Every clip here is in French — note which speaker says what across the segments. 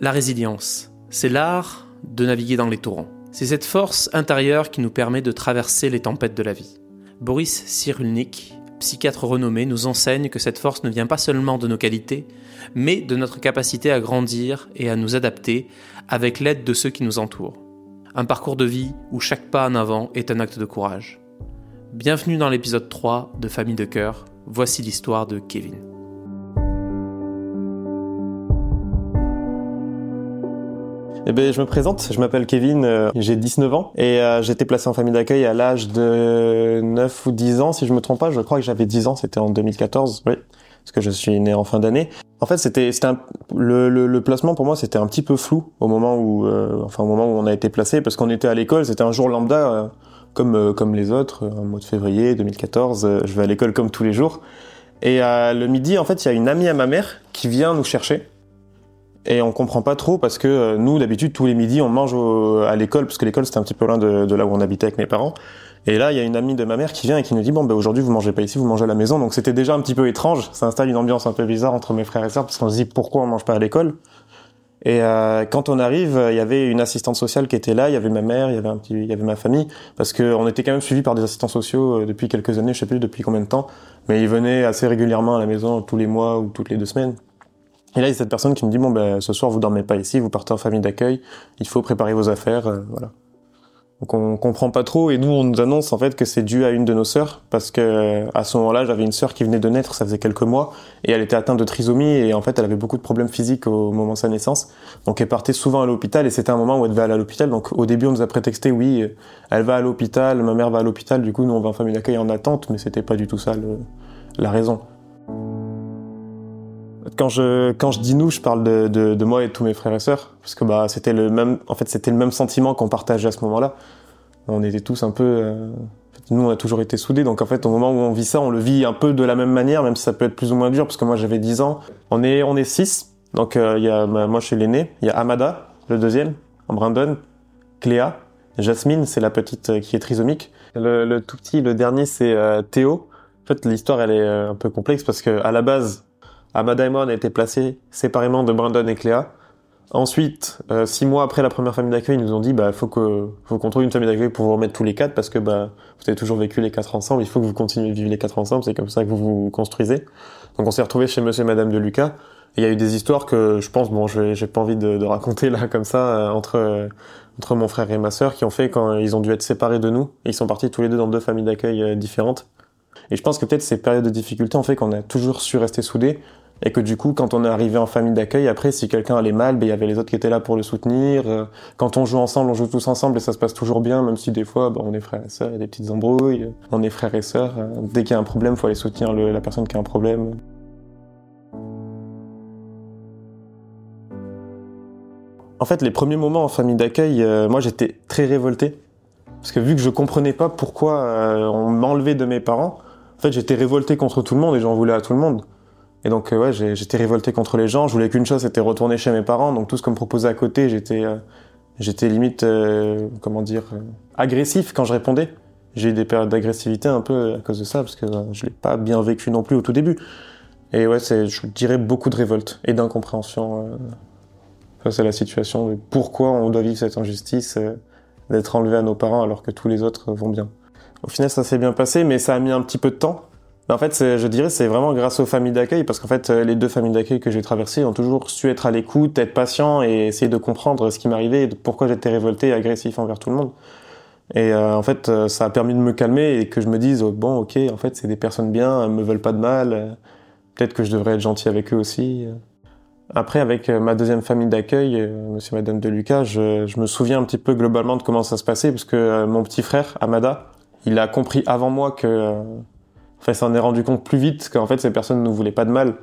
Speaker 1: La résilience, c'est l'art de naviguer dans les torrents. C'est cette force intérieure qui nous permet de traverser les tempêtes de la vie. Boris Cyrulnik, psychiatre renommé, nous enseigne que cette force ne vient pas seulement de nos qualités, mais de notre capacité à grandir et à nous adapter avec l'aide de ceux qui nous entourent. Un parcours de vie où chaque pas en avant est un acte de courage. Bienvenue dans l'épisode 3 de Famille de cœur. Voici l'histoire de Kevin.
Speaker 2: Eh ben, je me présente, je m'appelle Kevin, euh, j'ai 19 ans et euh, été placé en famille d'accueil à l'âge de 9 ou 10 ans, si je me trompe pas, je crois que j'avais 10 ans, c'était en 2014, oui, parce que je suis né en fin d'année. En fait, c'était c'était le, le, le, placement pour moi, c'était un petit peu flou au moment où euh, enfin au moment où on a été placé parce qu'on était à l'école, c'était un jour lambda comme comme les autres, un mois de février 2014, je vais à l'école comme tous les jours. Et le midi, en fait, il y a une amie à ma mère qui vient nous chercher et on comprend pas trop parce que euh, nous d'habitude tous les midis on mange à l'école parce que l'école c'était un petit peu loin de, là où on habitait avec mes parents. Et là il y a une amie de ma mère qui vient et qui nous dit bon ben aujourd'hui vous mangez pas ici vous mangez à la maison. Donc c'était déjà un petit peu étrange. Ça installe une ambiance un peu bizarre entre mes frères et sœurs parce qu'on se dit pourquoi on mange pas à l'école? Et euh, quand on arrive il y avait une assistante sociale qui était là. Il y avait ma mère il y avait un petit il y avait ma famille. Parce que on était quand même suivi par des assistants sociaux euh, depuis quelques années. Je sais plus depuis combien de temps. Mais ils venaient assez régulièrement à la maison tous les mois ou toutes les deux semaines et là, il y a cette personne qui me dit bon ben ce soir vous dormez pas ici, vous partez en famille d'accueil, il faut préparer vos affaires, euh, voilà. Donc on comprend pas trop et nous on nous annonce en fait que c'est dû à une de nos sœurs parce que à ce moment-là j'avais une sœur qui venait de naître, ça faisait quelques mois et elle était atteinte de trisomie et en fait elle avait beaucoup de problèmes physiques au moment de sa naissance. Donc elle partait souvent à l'hôpital et c'était un moment où elle devait aller à l'hôpital. Donc au début on nous a prétexté oui elle va à l'hôpital, ma mère va à l'hôpital, du coup nous on va en famille d'accueil en attente, mais c'était pas du tout ça la raison. Quand je quand je dis nous, je parle de, de, de, moi et de tous mes frères et sœurs, parce que bah c'était le même, en fait c'était le même sentiment qu'on partageait à ce moment-là. On était tous un peu, euh, nous on a toujours été soudés, donc en fait au moment où on vit ça, on le vit un peu de la même manière, même si ça peut être plus ou moins dur, parce que moi j'avais 10 ans. On est on est six, donc euh, il y a moi je suis l'aîné, il y a Amada, le deuxième, Brandon, Cléa, Jasmine, c'est la petite euh, qui est trisomique. Le, le, tout petit, le dernier c'est Théo. En fait l'histoire elle est un peu complexe parce que à la base Moi, on a été placés séparément de Brandon et Cléa. Ensuite, euh, six mois après la première famille d'accueil, ils nous ont dit bah faut que faut qu'on trouve une famille d'accueil pour vous remettre tous les quatre parce que bah vous avez toujours vécu les quatre ensemble, il faut que vous continuiez de vivre les quatre ensemble, c'est comme ça que vous vous construisez. Donc on s'est retrouvé chez Monsieur et Madame de Lucas. il y a eu des histoires que je pense bon je j'ai pas envie de, de, raconter là comme ça euh, entre entre mon frère et ma sœur qui ont fait quand ils ont dû être séparés de nous. ils sont partis tous les deux dans deux familles d'accueil euh, différentes. Et je pense que peut-être ces périodes de difficulté ont fait qu'on a toujours su rester soudés et que du coup, quand on est arrivé en famille d'accueil, après, si quelqu'un allait mal, ben, il y avait les autres qui étaient là pour le soutenir. Euh, quand on joue ensemble, on joue tous ensemble et ça se passe toujours bien, même si des fois, ben, on est frères et sœurs, il y a des petites embrouilles. On est frères et sœurs. Euh, dès qu'il y a un problème, faut aller soutenir la personne qui a un problème. En fait, les premiers moments en famille d'accueil, euh, moi, j'étais très révolté. Parce que vu que je comprenais pas pourquoi on m'enlevait de mes parents, en fait, j'étais révolté contre tout le monde et j'en voulais à tout le monde. Et donc euh, ouais, j'étais révolté contre les gens. Je voulais qu'une chose, c'était retourner chez mes parents. Donc tout ce qu'on me proposait à côté, j'étais euh, j'étais limite euh, comment dire agressif quand je répondais. J'ai eu des périodes d'agressivité un peu à cause de ça parce que je l'ai pas bien vécu non plus au tout début. Et ouais, c'est je dirais beaucoup de révolte et d'incompréhension face à la situation de pourquoi on doit vivre cette injustice d'être enlevé à nos parents alors que tous les autres vont bien. Au final, ça s'est bien passé, mais ça a mis un petit peu de temps en fait, je dirais, c'est vraiment grâce aux familles d'accueil, parce qu'en fait, les deux familles d'accueil que j'ai traversées ont toujours su être à l'écoute, être patient et essayer de comprendre ce qui m'arrivait et pourquoi j'étais révolté et agressif envers tout le monde. Et euh, en fait, euh, ça a permis de me calmer et que je me dise, oh, bon, ok, en fait, c'est des personnes bien, elles me veulent pas de mal, peut-être que je devrais être gentil avec eux aussi. Après, avec euh, ma deuxième famille d'accueil, monsieur et madame de Lucas, je, je, me souviens un petit peu globalement de comment ça se passait, parce que mon petit frère, Amada, il a compris avant moi que Enfin, s'en est rendu compte plus vite qu'en fait ces personnes ne nous voulaient pas de mal.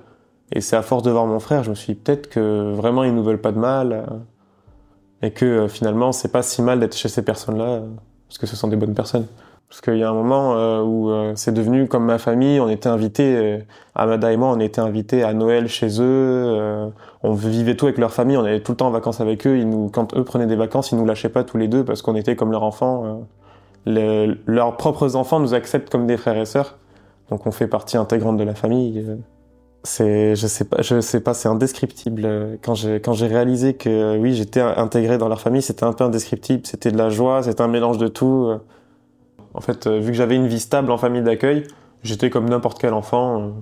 Speaker 2: Et c'est à force de voir mon frère, je me suis dit peut-être que vraiment ils nous veulent pas de mal euh, et que euh, finalement c'est pas si mal d'être chez ces personnes-là euh, parce que ce sont des bonnes personnes. Parce qu'il y a un moment où c'est devenu comme ma famille, on était invités, Amada et moi, on était invités à Noël chez eux, on vivait tout avec leur famille, on allait tout le temps en vacances avec eux, quand eux prenaient des vacances, ils nous lâchaient pas tous les deux parce qu'on était comme leurs enfants. leurs propres enfants nous acceptent comme des frères et sœurs. Donc on fait partie intégrante de la famille. Euh. c'est, je sais pas, je sais pas, c'est indescriptible. Quand j'ai, quand j'ai réalisé que oui, j'étais intégré dans leur famille, c'était un peu indescriptible. C'était de la joie, c'était un mélange de tout. En fait, vu que j'avais une vie stable en famille d'accueil, j'étais comme n'importe quel enfant.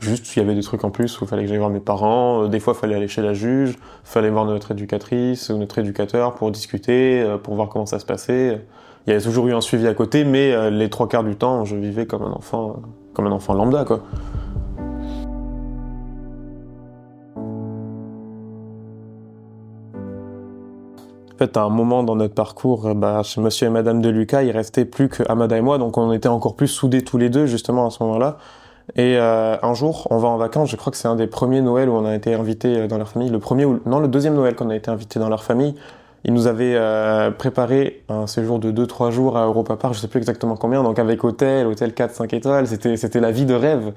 Speaker 2: Juste, il y avait des trucs en plus où il fallait que j'aille voir mes parents. Des fois, il fallait aller chez la juge, il fallait voir notre éducatrice ou notre éducateur pour discuter, pour voir comment ça se passait. Il y avait toujours eu un suivi à côté, mais les trois quarts du temps, je vivais comme un enfant, comme un enfant lambda, quoi. En fait, à un moment dans notre parcours, euh, bah, chez Monsieur et Madame de Lucas, il restait plus que Amada et moi, donc on était encore plus soudés tous les deux justement à ce moment-là. Et euh, un jour, on va en vacances. Je crois que c'est un des premiers Noëls où on a été invité euh, dans leur famille. Le premier ou non, le deuxième Noël qu'on a été invité dans leur famille. Ils nous avaient euh, préparé un séjour de 2-3 jours à Europa Park, je sais plus exactement combien, donc avec hôtel, hôtel 4-5 étoiles, c'était c'était la vie de rêve.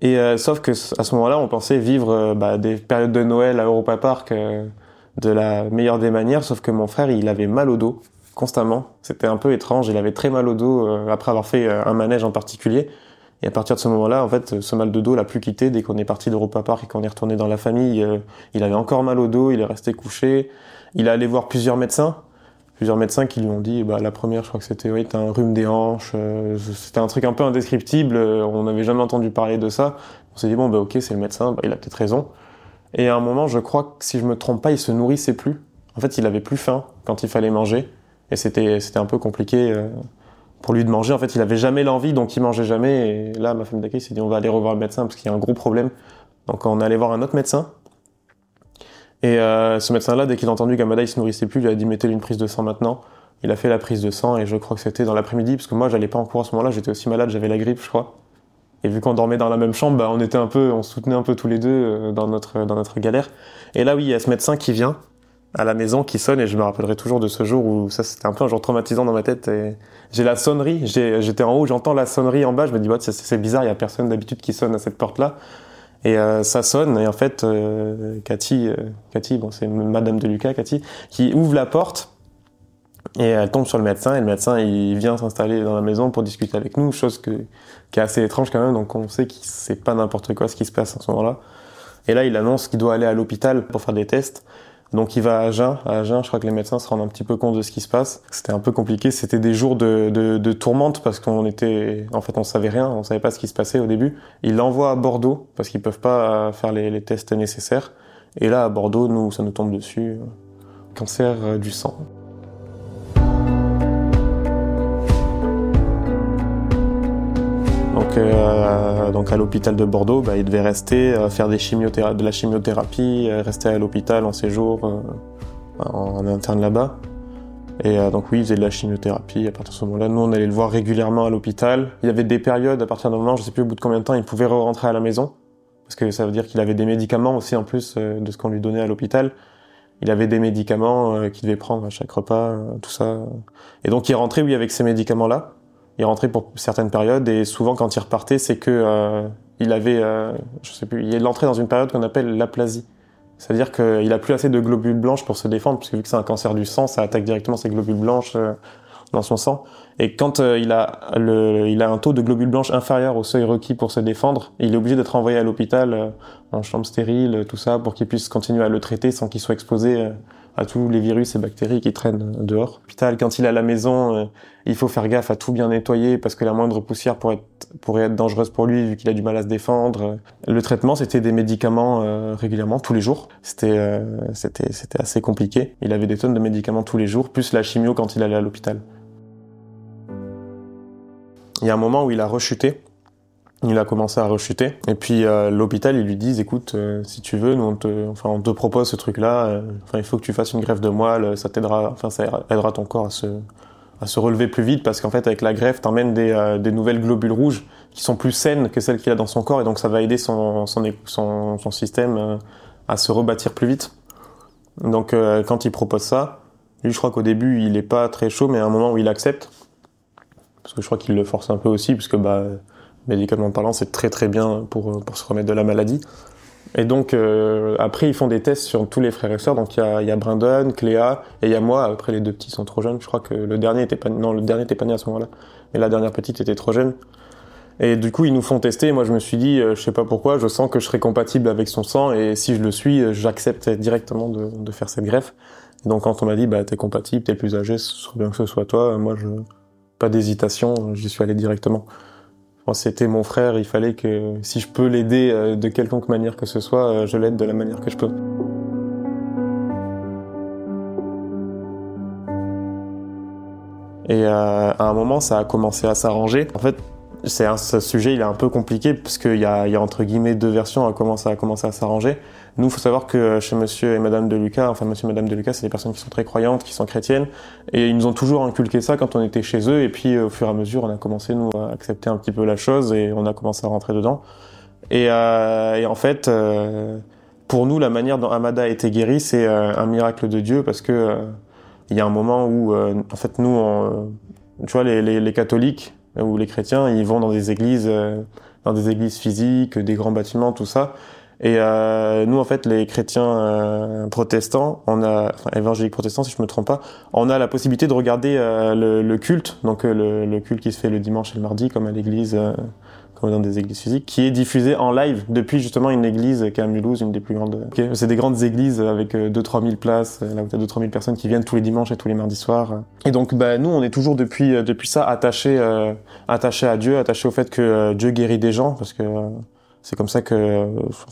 Speaker 2: Et sauf que à ce moment-là, on pensait vivre bah, des périodes de Noël à Europa Park de la meilleure des manières, sauf que mon frère, il avait mal au dos constamment. C'était un peu étrange, il avait très mal au dos euh, après avoir fait euh, un manège en particulier. Et à partir de ce moment-là, en fait, ce mal de dos l'a plus quitté dès qu'on est parti d'Europa Park et qu'on est retourné dans la famille. Euh, il avait encore mal au dos, il est resté couché. Il est allé voir plusieurs médecins, plusieurs médecins qui lui ont dit, bah la première, je crois que c'était oui, un rhume des hanches. c'était un truc un peu indescriptible. on n'avait jamais entendu parler de ça. On s'est dit bon, bah ok, c'est le médecin, bah, il a peut-être raison. Et à un moment, je crois que si je me trompe pas, il se nourrissait plus. En fait, il avait plus faim quand il fallait manger. Et c'était, c'était un peu compliqué euh, pour lui de manger. En fait, il avait jamais l'envie, donc il mangeait jamais. Et là, ma femme d'accueil s'est dit, on va aller revoir le médecin parce qu'il y a un gros problème. Donc on est allé voir un autre médecin. Et euh, ce médecin-là, dès qu'il a entendu qu'Amada il se nourrissait plus, lui a dit mettez-lui une prise de sang maintenant. Il a fait la prise de sang et je crois que c'était dans l'après-midi parce que moi j'allais pas en cours à ce moment-là, j'étais aussi malade, j'avais la grippe, je crois. Et vu qu'on dormait dans la même chambre, bah, on était un peu, on soutenait un peu tous les deux euh, dans notre dans notre galère. Et là, oui, il y a ce médecin qui vient à la maison, qui sonne, et je me rappellerai toujours de ce jour où ça, c'était un peu un jour traumatisant dans ma tête. Et j'ai la sonnerie, j'étais en haut, j'entends la sonnerie en bas, je me dis, bah, c'est bizarre, il y a personne d'habitude qui sonne à cette porte-là. Et euh, ça sonne, et en fait, euh, Cathy, euh, Cathy, bon, c'est Madame de Lucas, Cathy, qui ouvre la porte et elle tombe sur le médecin et le médecin il vient s'installer dans la maison pour discuter avec nous, chose que, qui est assez étrange quand même. Donc on sait que c'est pas n'importe quoi ce qui se passe à ce moment-là. Et là il annonce qu'il doit aller à l'hôpital pour faire des tests. Donc il va à Agen. À Agen, je crois que les médecins se rendent un petit peu compte de ce qui se passe. C'était un peu compliqué. C'était des jours de, de, tourmente parce qu'on était, en fait, on savait rien. On savait pas ce qui se passait au début. Il l'envoie à Bordeaux parce qu'ils peuvent pas faire les, les, tests nécessaires. Et là, à Bordeaux, nous, ça nous tombe dessus. Cancer du sang. Euh, donc à l'hôpital de Bordeaux, bah, il devait rester, euh, faire des de la chimiothérapie, euh, rester à l'hôpital en séjour en, interne là-bas. Et donc oui, il faisait de la chimiothérapie à partir de ce moment-là. Nous, on allait le voir régulièrement à l'hôpital. Il y avait des périodes, à partir d'un moment, je sais plus au bout de combien de temps, il pouvait re-rentrer à la maison. Parce que ça veut dire qu'il avait des médicaments aussi en plus de ce qu'on lui donnait à l'hôpital. Il avait des médicaments qu'il devait prendre à chaque repas, tout ça. Et donc il rentré, oui, avec ces médicaments-là il rentrait pour certaines périodes et souvent quand il repartait, c'est que euh, il avait, euh, je sais plus, il entré dans une période qu'on appelle l'aplasie. C'est-à-dire qu'il a plus assez de globules blanches pour se défendre, puisque vu que c'est un cancer du sang, ça attaque directement ces globules blanches euh, dans son sang. Et quand euh, il a le, il a un taux de globules blanches inférieur au seuil requis pour se défendre, il est obligé d'être envoyé à l'hôpital en chambre stérile, tout ça, pour qu'il puisse continuer à le traiter sans qu'il soit exposé à tous les virus et bactéries qui traînent dehors. L'hôpital, quand il est à la maison, euh, il faut faire gaffe à tout bien nettoyer parce que la moindre poussière pourrait être, dangereuse pour lui vu qu'il a du mal à se défendre. Le traitement, c'était des médicaments euh, régulièrement, tous les jours. Euh, c'était, c'était assez compliqué. Il avait des tonnes de médicaments tous les jours, plus la chimio quand il allait à l'hôpital. Il y a un moment où il a rechuté il a commencé à rechuter. Et puis euh, l'hôpital, ils lui disent, écoute, euh, si tu veux, nous on te, enfin on te propose ce truc-là. Euh, enfin, il faut que tu fasses une greffe de moelle. Ça t'aidera, enfin ça aidera ton corps à se, à se relever plus vite parce qu'en fait avec la greffe, t'emmènes des, des nouvelles globules rouges qui sont plus saines que celles qu'il a dans son corps et donc ça va aider son son son, système à se rebâtir plus vite. Donc quand il propose ça, lui je crois qu'au début il est pas très chaud, mais à un moment où il accepte, parce que je crois qu'il le force un peu aussi, puisque bah médicalement parlant, c'est très très bien pour, pour se remettre de la maladie. Et donc euh, après ils font des tests sur tous les frères et sœurs. Donc il y a, y a Brandon, Cléa et il y a moi. Après les deux petits sont trop jeunes. Je crois que le dernier était pas non le dernier était né à ce moment-là, mais la dernière petite était trop jeune. Et du coup, ils nous font tester. Moi, je me suis dit, je sais pas pourquoi, je sens que je serai compatible avec son sang. Et si je le suis, j'accepte directement de, faire cette greffe. donc, quand on m'a dit, bah, t'es compatible, t'es plus âgé, ce serait bien que ce soit toi. Moi, je, pas d'hésitation, j'y suis allé directement. C'était mon frère, il fallait que si je peux l'aider de quelconque manière que ce soit, je l'aide de la manière que je peux. Et euh, à un moment, ça a commencé à s'arranger. En fait, c'est un ce sujet, il est un peu compliqué parce qu'il y a, y a entre guillemets deux versions à comment ça a à s'arranger. Nous, faut savoir que chez Monsieur et Madame de Lucas, enfin Monsieur et Madame de Lucas, c'est des personnes qui sont très croyantes, qui sont chrétiennes, et ils nous ont toujours inculqué ça quand on était chez eux. Et puis, au fur et à mesure, on a commencé nous à accepter un petit peu la chose et on a commencé à rentrer dedans. Et, euh, et en fait, euh, pour nous, la manière dont Amada a été guéri, c'est euh, un miracle de Dieu parce que euh, il y a un moment où, euh, en fait, nous, on, tu vois, les, les, les, catholiques ou les chrétiens, ils vont dans des églises, euh, dans des églises physiques, des grands bâtiments, tout ça. Et euh, nous, en fait, les chrétiens euh, protestants, on a, enfin, évangéliques protestants, si je me trompe pas, on a la possibilité de regarder le, le, culte, donc le, le, culte qui se fait le dimanche et le mardi, comme à l'église comme dans des églises physiques, qui est diffusé en live depuis justement une église qui est à Mulhouse, une des plus grandes. Okay. C'est des grandes églises avec 2-3 000 places, là où t'as 2-3 000 personnes qui viennent tous les dimanches et tous les mardis soirs. Et donc, bah, nous, on est toujours depuis depuis ça attachés euh, attachés à Dieu, attachés au fait que euh, Dieu guérit des gens, parce que euh, c'est comme ça que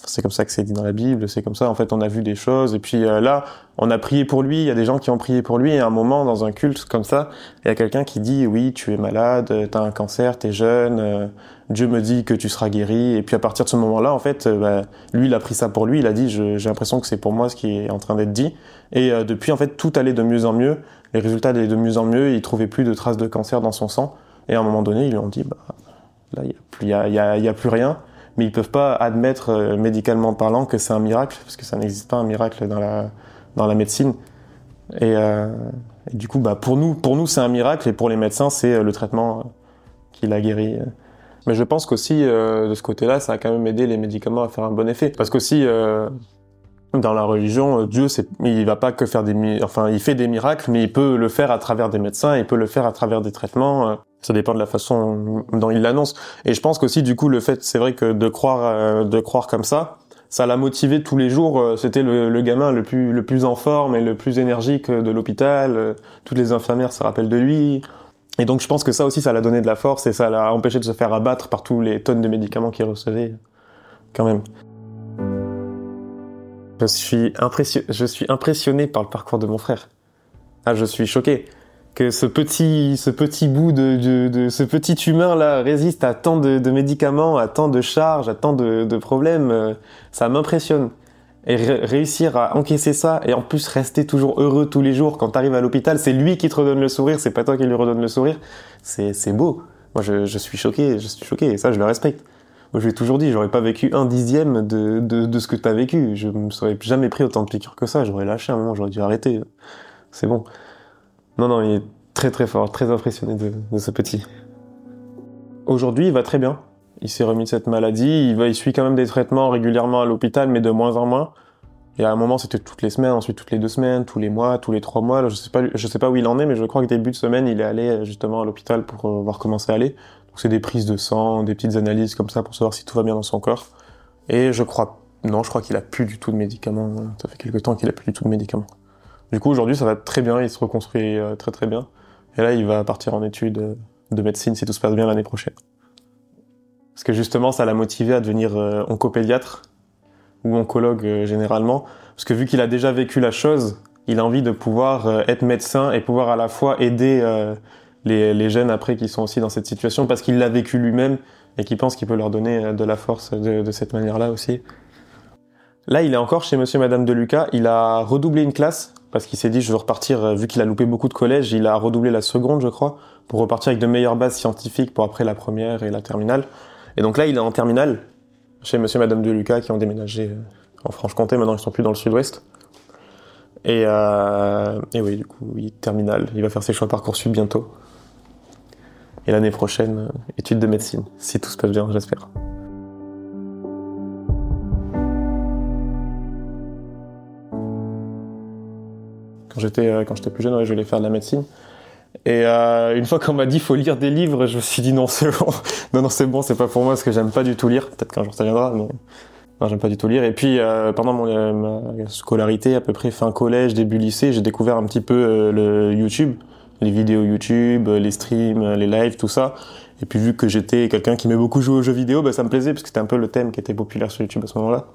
Speaker 2: c'est comme ça que c'est dit dans la Bible. C'est comme ça. En fait, on a vu des choses. Et puis euh, là, on a prié pour lui. Il y a des gens qui ont prié pour lui. Et à un moment, dans un culte comme ça, il y a quelqu'un qui dit oui, tu es malade, t'as un cancer, t'es jeune. Euh, Dieu me dit que tu seras guéri. Et puis à partir de ce moment-là, en fait, euh, bah, lui, il a pris ça pour lui. Il a dit j'ai l'impression que c'est pour moi ce qui est en train d'être dit. Et depuis, en fait, tout allait de mieux en mieux. Les résultats allaient de mieux en mieux. Il trouvait plus de traces de cancer dans son sang. Et à un moment donné, ils lui ont dit bah là, il y a plus, il y y y a plus rien mais ils peuvent pas admettre euh, médicalement parlant que c'est un miracle parce que ça n'existe pas un miracle dans la dans la médecine. Et, euh, du coup, bah pour nous, pour nous c'est un miracle et pour les médecins c'est euh, le traitement qui l'a guéri. Mais je pense qu'aussi de ce côté-là, ça a quand même aidé les médicaments à faire un bon effet parce qu'aussi dans la religion, Dieu, il va pas que faire des, enfin, il fait des miracles, mais il peut le faire à travers des médecins, il peut le faire à travers des traitements. Ça dépend de la façon dont il l'annonce. Et je pense qu'aussi, du coup, le fait, c'est vrai que de croire, euh, de croire comme ça, ça l'a motivé tous les jours. Euh, c'était le, le, gamin le plus, le plus en forme et le plus énergique de l'hôpital. Euh, toutes les infirmières se rappellent de lui. Et donc, je pense que ça aussi, ça l'a donné de la force et ça l'a empêché de se faire abattre par tous les tonnes de médicaments qu'il recevait, quand même. Je suis, impressionné, je suis impressionné par le parcours de mon frère. Ah, je suis choqué que ce petit, ce petit bout de, de, de ce petit humain là résiste à tant de, de, médicaments, à tant de charges, à tant de, problèmes, euh, ça m'impressionne. Et réussir à encaisser ça et en plus rester toujours heureux tous les jours quand t'arrives à l'hôpital, c'est lui qui te redonne le sourire, c'est pas toi qui lui redonne le sourire. C'est, beau. Moi, je, je suis choqué, je suis choqué et ça, je le respecte. Moi, je lui ai toujours dit, j'aurais pas vécu un dixième de, de, de ce que t'as vécu. Je me serais jamais pris autant de piqûres que ça. J'aurais lâché un moment, j'aurais dû arrêter. C'est bon. Non, non, il est très très fort, très impressionné de, de ce petit. Aujourd'hui, il va très bien. Il s'est remis de cette maladie. Il, va, il suit quand même des traitements régulièrement à l'hôpital, mais de moins en moins. Et à un moment, c'était toutes les semaines, ensuite toutes les deux semaines, tous les mois, tous les trois mois. Je sais sais pas où il en est, mais je crois que début de semaine, il est allé justement à l'hôpital pour euh, voir comment ça allait. Donc c'est des prises de sang, des petites analyses comme ça pour savoir si tout va bien dans son corps. Et je crois, non, je crois qu'il a plus du tout de médicaments. Ça fait quelque temps qu'il a plus du tout de médicaments. Du coup, aujourd'hui, ça va très bien. Il se reconstruit euh, très très bien. Et là, il va partir en études de médecine si tout se passe bien l'année prochaine. Parce que justement, ça l'a motivé à devenir euh, oncopédiatre ou oncologue euh, généralement. Parce que vu qu'il a déjà vécu la chose, il a envie de pouvoir euh, être médecin et pouvoir à la fois aider les, jeunes après qui sont aussi dans cette situation parce qu'il l'a vécu lui-même et qu'il pense qu'il peut leur donner de la force de, cette manière-là aussi. Là, il est encore chez Monsieur et Madame de Lucas. Il a redoublé une classe parce qu'il s'est dit je veux repartir, euh, vu qu'il a loupé beaucoup de collèges, il a redoublé la seconde je crois, pour repartir avec de meilleures bases scientifiques pour après la première et la terminale. Et donc là il est en terminale, chez monsieur et madame de Lucas qui ont déménagé euh, en Franche-Comté, maintenant ils sont plus dans le sud-ouest. Et, euh, oui, du coup, il est terminale, il va faire ses choix Parcoursup bientôt. Et l'année prochaine, études de médecine, si tout se passe bien, j'espère. Quand j'étais euh, quand j'étais plus jeune, je voulais faire de la médecine. Et euh, une fois qu'on m'a dit faut lire des livres, je me suis dit non c'est bon, non non c'est bon, c'est pas pour moi parce que j'aime pas du tout lire. Peut-être qu'un jour ça viendra, mais j'aime pas du tout lire. Et puis euh, pendant mon ma scolarité, à peu près fin collège, début lycée, j'ai découvert un petit peu le YouTube, les vidéos YouTube, les streams, les lives, tout ça. Et puis vu que j'étais quelqu'un qui aimait beaucoup jouer aux jeux vidéo, bah, ça me plaisait parce que c'était un peu le thème qui était populaire sur YouTube à ce moment-là.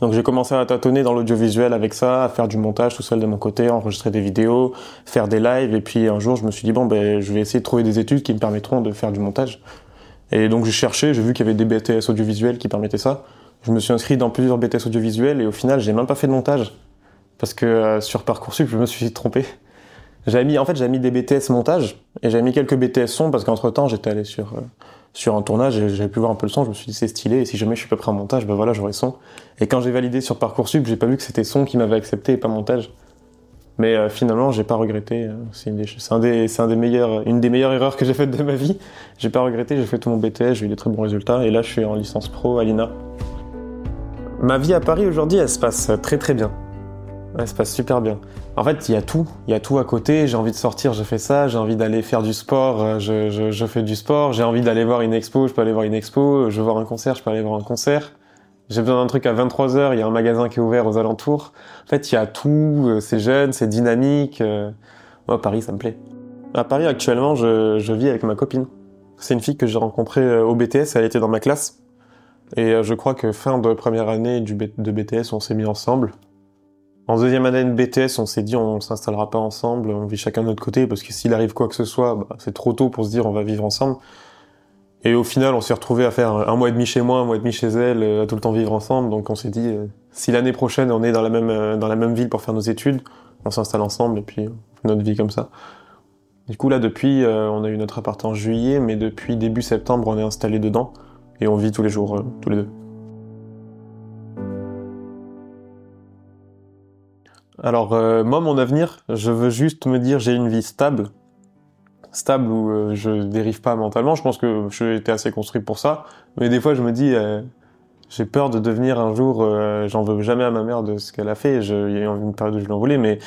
Speaker 2: Donc j'ai commencé à tâtonner dans l'audiovisuel avec ça, à faire du montage tout seul de mon côté, enregistrer des vidéos, faire des lives. Et puis un jour, je me suis dit bon ben je vais essayer de trouver des études qui me permettront de faire du montage. Et donc j'ai cherché, j'ai vu qu'il y avait des BTS audiovisuels qui permettaient ça. Je me suis inscrit dans plusieurs BTS audiovisuels et au final, j'ai même pas fait de montage parce que euh, sur parcoursup, je me suis trompé. J'avais mis, en fait, j'avais mis des BTS montage et j'avais mis quelques BTS son parce qu'entre temps, j'étais allé sur euh, sur un tournage j'avais pu voir un peu le son. Je me suis dit c'est stylé et si jamais je suis pas prêt en montage, ben voilà, j'aurai son. Et quand j'ai validé sur parcoursup, j'ai pas vu que c'était son qui m'avait accepté et pas montage. Mais euh, finalement, j'ai pas regretté. Euh, c'est une des, un des meilleurs, une des meilleures erreurs que j'ai faites de ma vie. J'ai pas regretté. J'ai fait tout mon BTS, j'ai eu des très bons résultats et là, je suis en licence pro à l'INA. Ma vie à Paris aujourd'hui, elle se passe très très bien. Elle se passe super bien. En fait, il y a tout. Il y a tout à côté. J'ai envie de sortir, je fais ça. J'ai envie d'aller faire du sport, euh, je, je, fais du sport. J'ai envie d'aller voir une expo, je peux aller voir une expo. Je veux voir un concert, je peux aller voir un concert. J'ai besoin d'un truc à 23h, il y a un magasin qui est ouvert aux alentours. En fait, il y a tout. euh, C'est jeune, c'est dynamique. euh. Moi, Paris, ça me plaît. À Paris, actuellement, je, je vis avec ma copine. C'est une fille que j'ai rencontrée euh, au BTS. Elle était dans ma classe. Et euh, je crois que fin de première année du de BTS, on s'est mis ensemble. En deuxième année de BTS, on s'est dit on s'installera pas ensemble, on vit chacun de notre côté parce que s'il arrive quoi que ce soit, bah, c'est trop tôt pour se dire on va vivre ensemble. Et au final, on s'est retrouvé à faire un mois et demi chez moi, un mois et demi chez elle, euh, à tout le temps vivre ensemble. Donc on s'est dit euh, si l'année prochaine on est dans la même euh, dans la même ville pour faire nos études, on s'installe ensemble et puis fait notre vie comme ça. Du coup là depuis, euh, on a eu notre appart en juillet, mais depuis début septembre, on est installé dedans et on vit tous les jours euh, tous les deux. Alors euh, moi, mon avenir, je veux juste me dire j'ai une vie stable, stable où euh, je dérive pas mentalement. Je pense que j'ai été assez construit pour ça, mais des fois je me dis euh, j'ai peur de devenir un jour, j'en veux jamais à ma mère de ce qu'elle a fait. Je, il y a eu une période où je l'en voulais, mais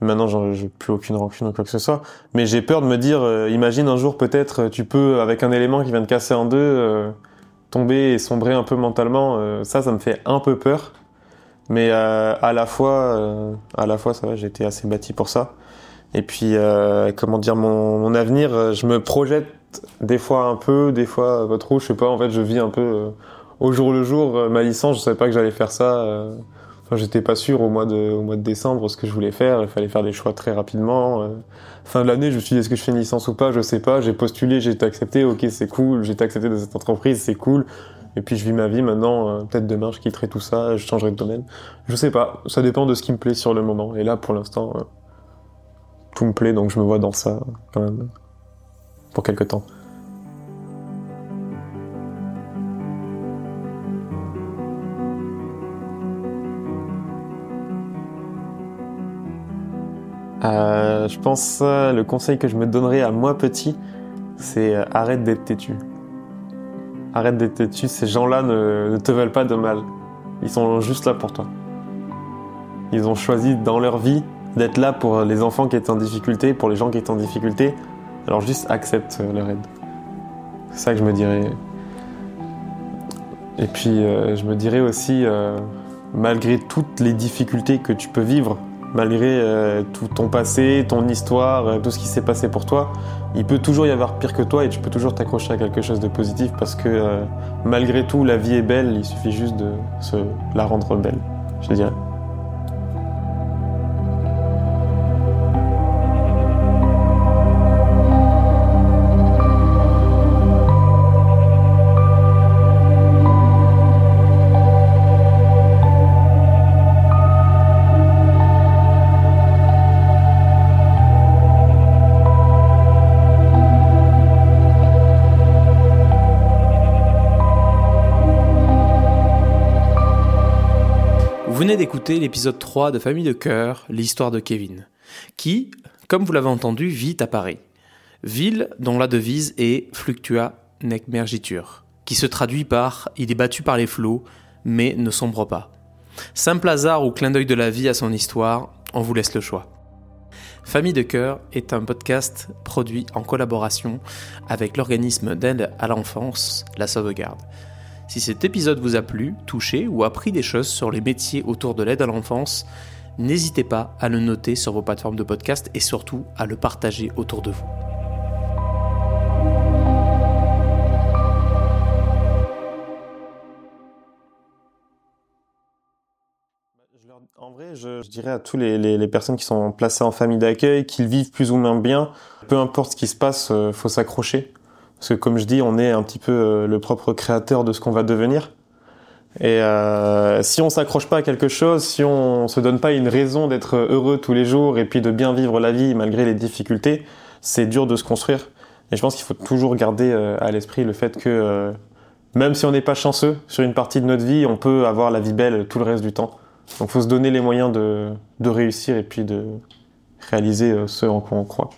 Speaker 2: maintenant j'ai plus aucune rancune ou quoi que ce soit. Mais j'ai peur de me dire, imagine un jour peut-être tu peux avec un élément qui vient de casser en deux, tomber et sombrer un peu mentalement. ça, ça me fait un peu peur. Mais euh, à la fois, euh, à la fois, ça va, j'ai été assez bâti pour ça. Et puis, euh, comment dire, mon, mon avenir, je me projette des fois un peu, des fois pas trop. Je sais pas. En fait, je vis un peu au jour le jour. Ma licence, je savais pas que j'allais faire ça. Enfin, j'étais pas sûr au mois de au mois de décembre ce que je voulais faire. Il fallait faire des choix très rapidement. euh. Fin de l'année, je me suis dit est-ce que je fais une licence ou pas? Je sais pas. J'ai postulé, j'ai été accepté. Ok, c'est cool. J'ai été accepté dans cette entreprise, c'est cool. Et puis je vis ma vie maintenant. euh, Peut-être demain, je quitterai tout ça, je changerai de domaine. Je sais pas. Ça dépend de ce qui me plaît sur le moment. Et là, pour l'instant, euh, tout me plaît, donc je me vois dans ça quand même pour quelque temps. Euh, je pense euh, le conseil que je me donnerais à moi petit, c'est arrête d'être têtu. Arrête d'être têtu, ces gens-là ne, te veulent pas de mal. Ils sont juste là pour toi. Ils ont choisi dans leur vie d'être là pour les enfants qui étaient en difficulté, pour les gens qui étaient en difficulté. Alors juste accepte euh, leur aide. C'est ça que je me dirais. Et puis euh, je me dirais aussi, euh, malgré toutes les difficultés que tu peux vivre, malgré tout ton passé, ton histoire, tout ce qui s'est passé pour toi, il peut toujours y avoir pire que toi et tu peux toujours t'accrocher à quelque chose de positif parce que euh, malgré tout, la vie est belle, il suffit juste de se la rendre belle, je dirais.
Speaker 1: L'épisode 3 de Famille de cœur, l'histoire de Kevin, qui, comme vous l'avez entendu, vit à Paris. Ville dont la devise est Fluctua nec mergitur, qui se traduit par Il est battu par les flots, mais ne sombre pas. Simple hasard ou clin d'œil de la vie à son histoire, on vous laisse le choix. Famille de cœur est un podcast produit en collaboration avec l'organisme d'aide à l'enfance, la Sauvegarde. Si cet épisode vous a plu, touché ou appris des choses sur les métiers autour de l'aide à l'enfance, n'hésitez pas à le noter sur vos plateformes de podcast et surtout à le partager autour de vous.
Speaker 2: En vrai, je, dirais à tous les, personnes qui sont placées en famille d'accueil, qu'ils vivent plus ou moins bien, peu importe ce qui se passe, euh, faut s'accrocher. Parce que comme je dis, on est un petit peu euh, le propre créateur de ce qu'on va devenir. Et euh, si on s'accroche pas à quelque chose, si on se donne pas une raison d'être heureux tous les jours et puis de bien vivre la vie malgré les difficultés, c'est dur de se construire. Et je pense qu'il faut toujours garder à l'esprit le fait que même si on n'est pas chanceux sur une partie de notre vie, on peut avoir la vie belle tout le reste du temps. Donc il faut se donner les moyens de, de réussir et puis de réaliser euh, ce en quoi on croit.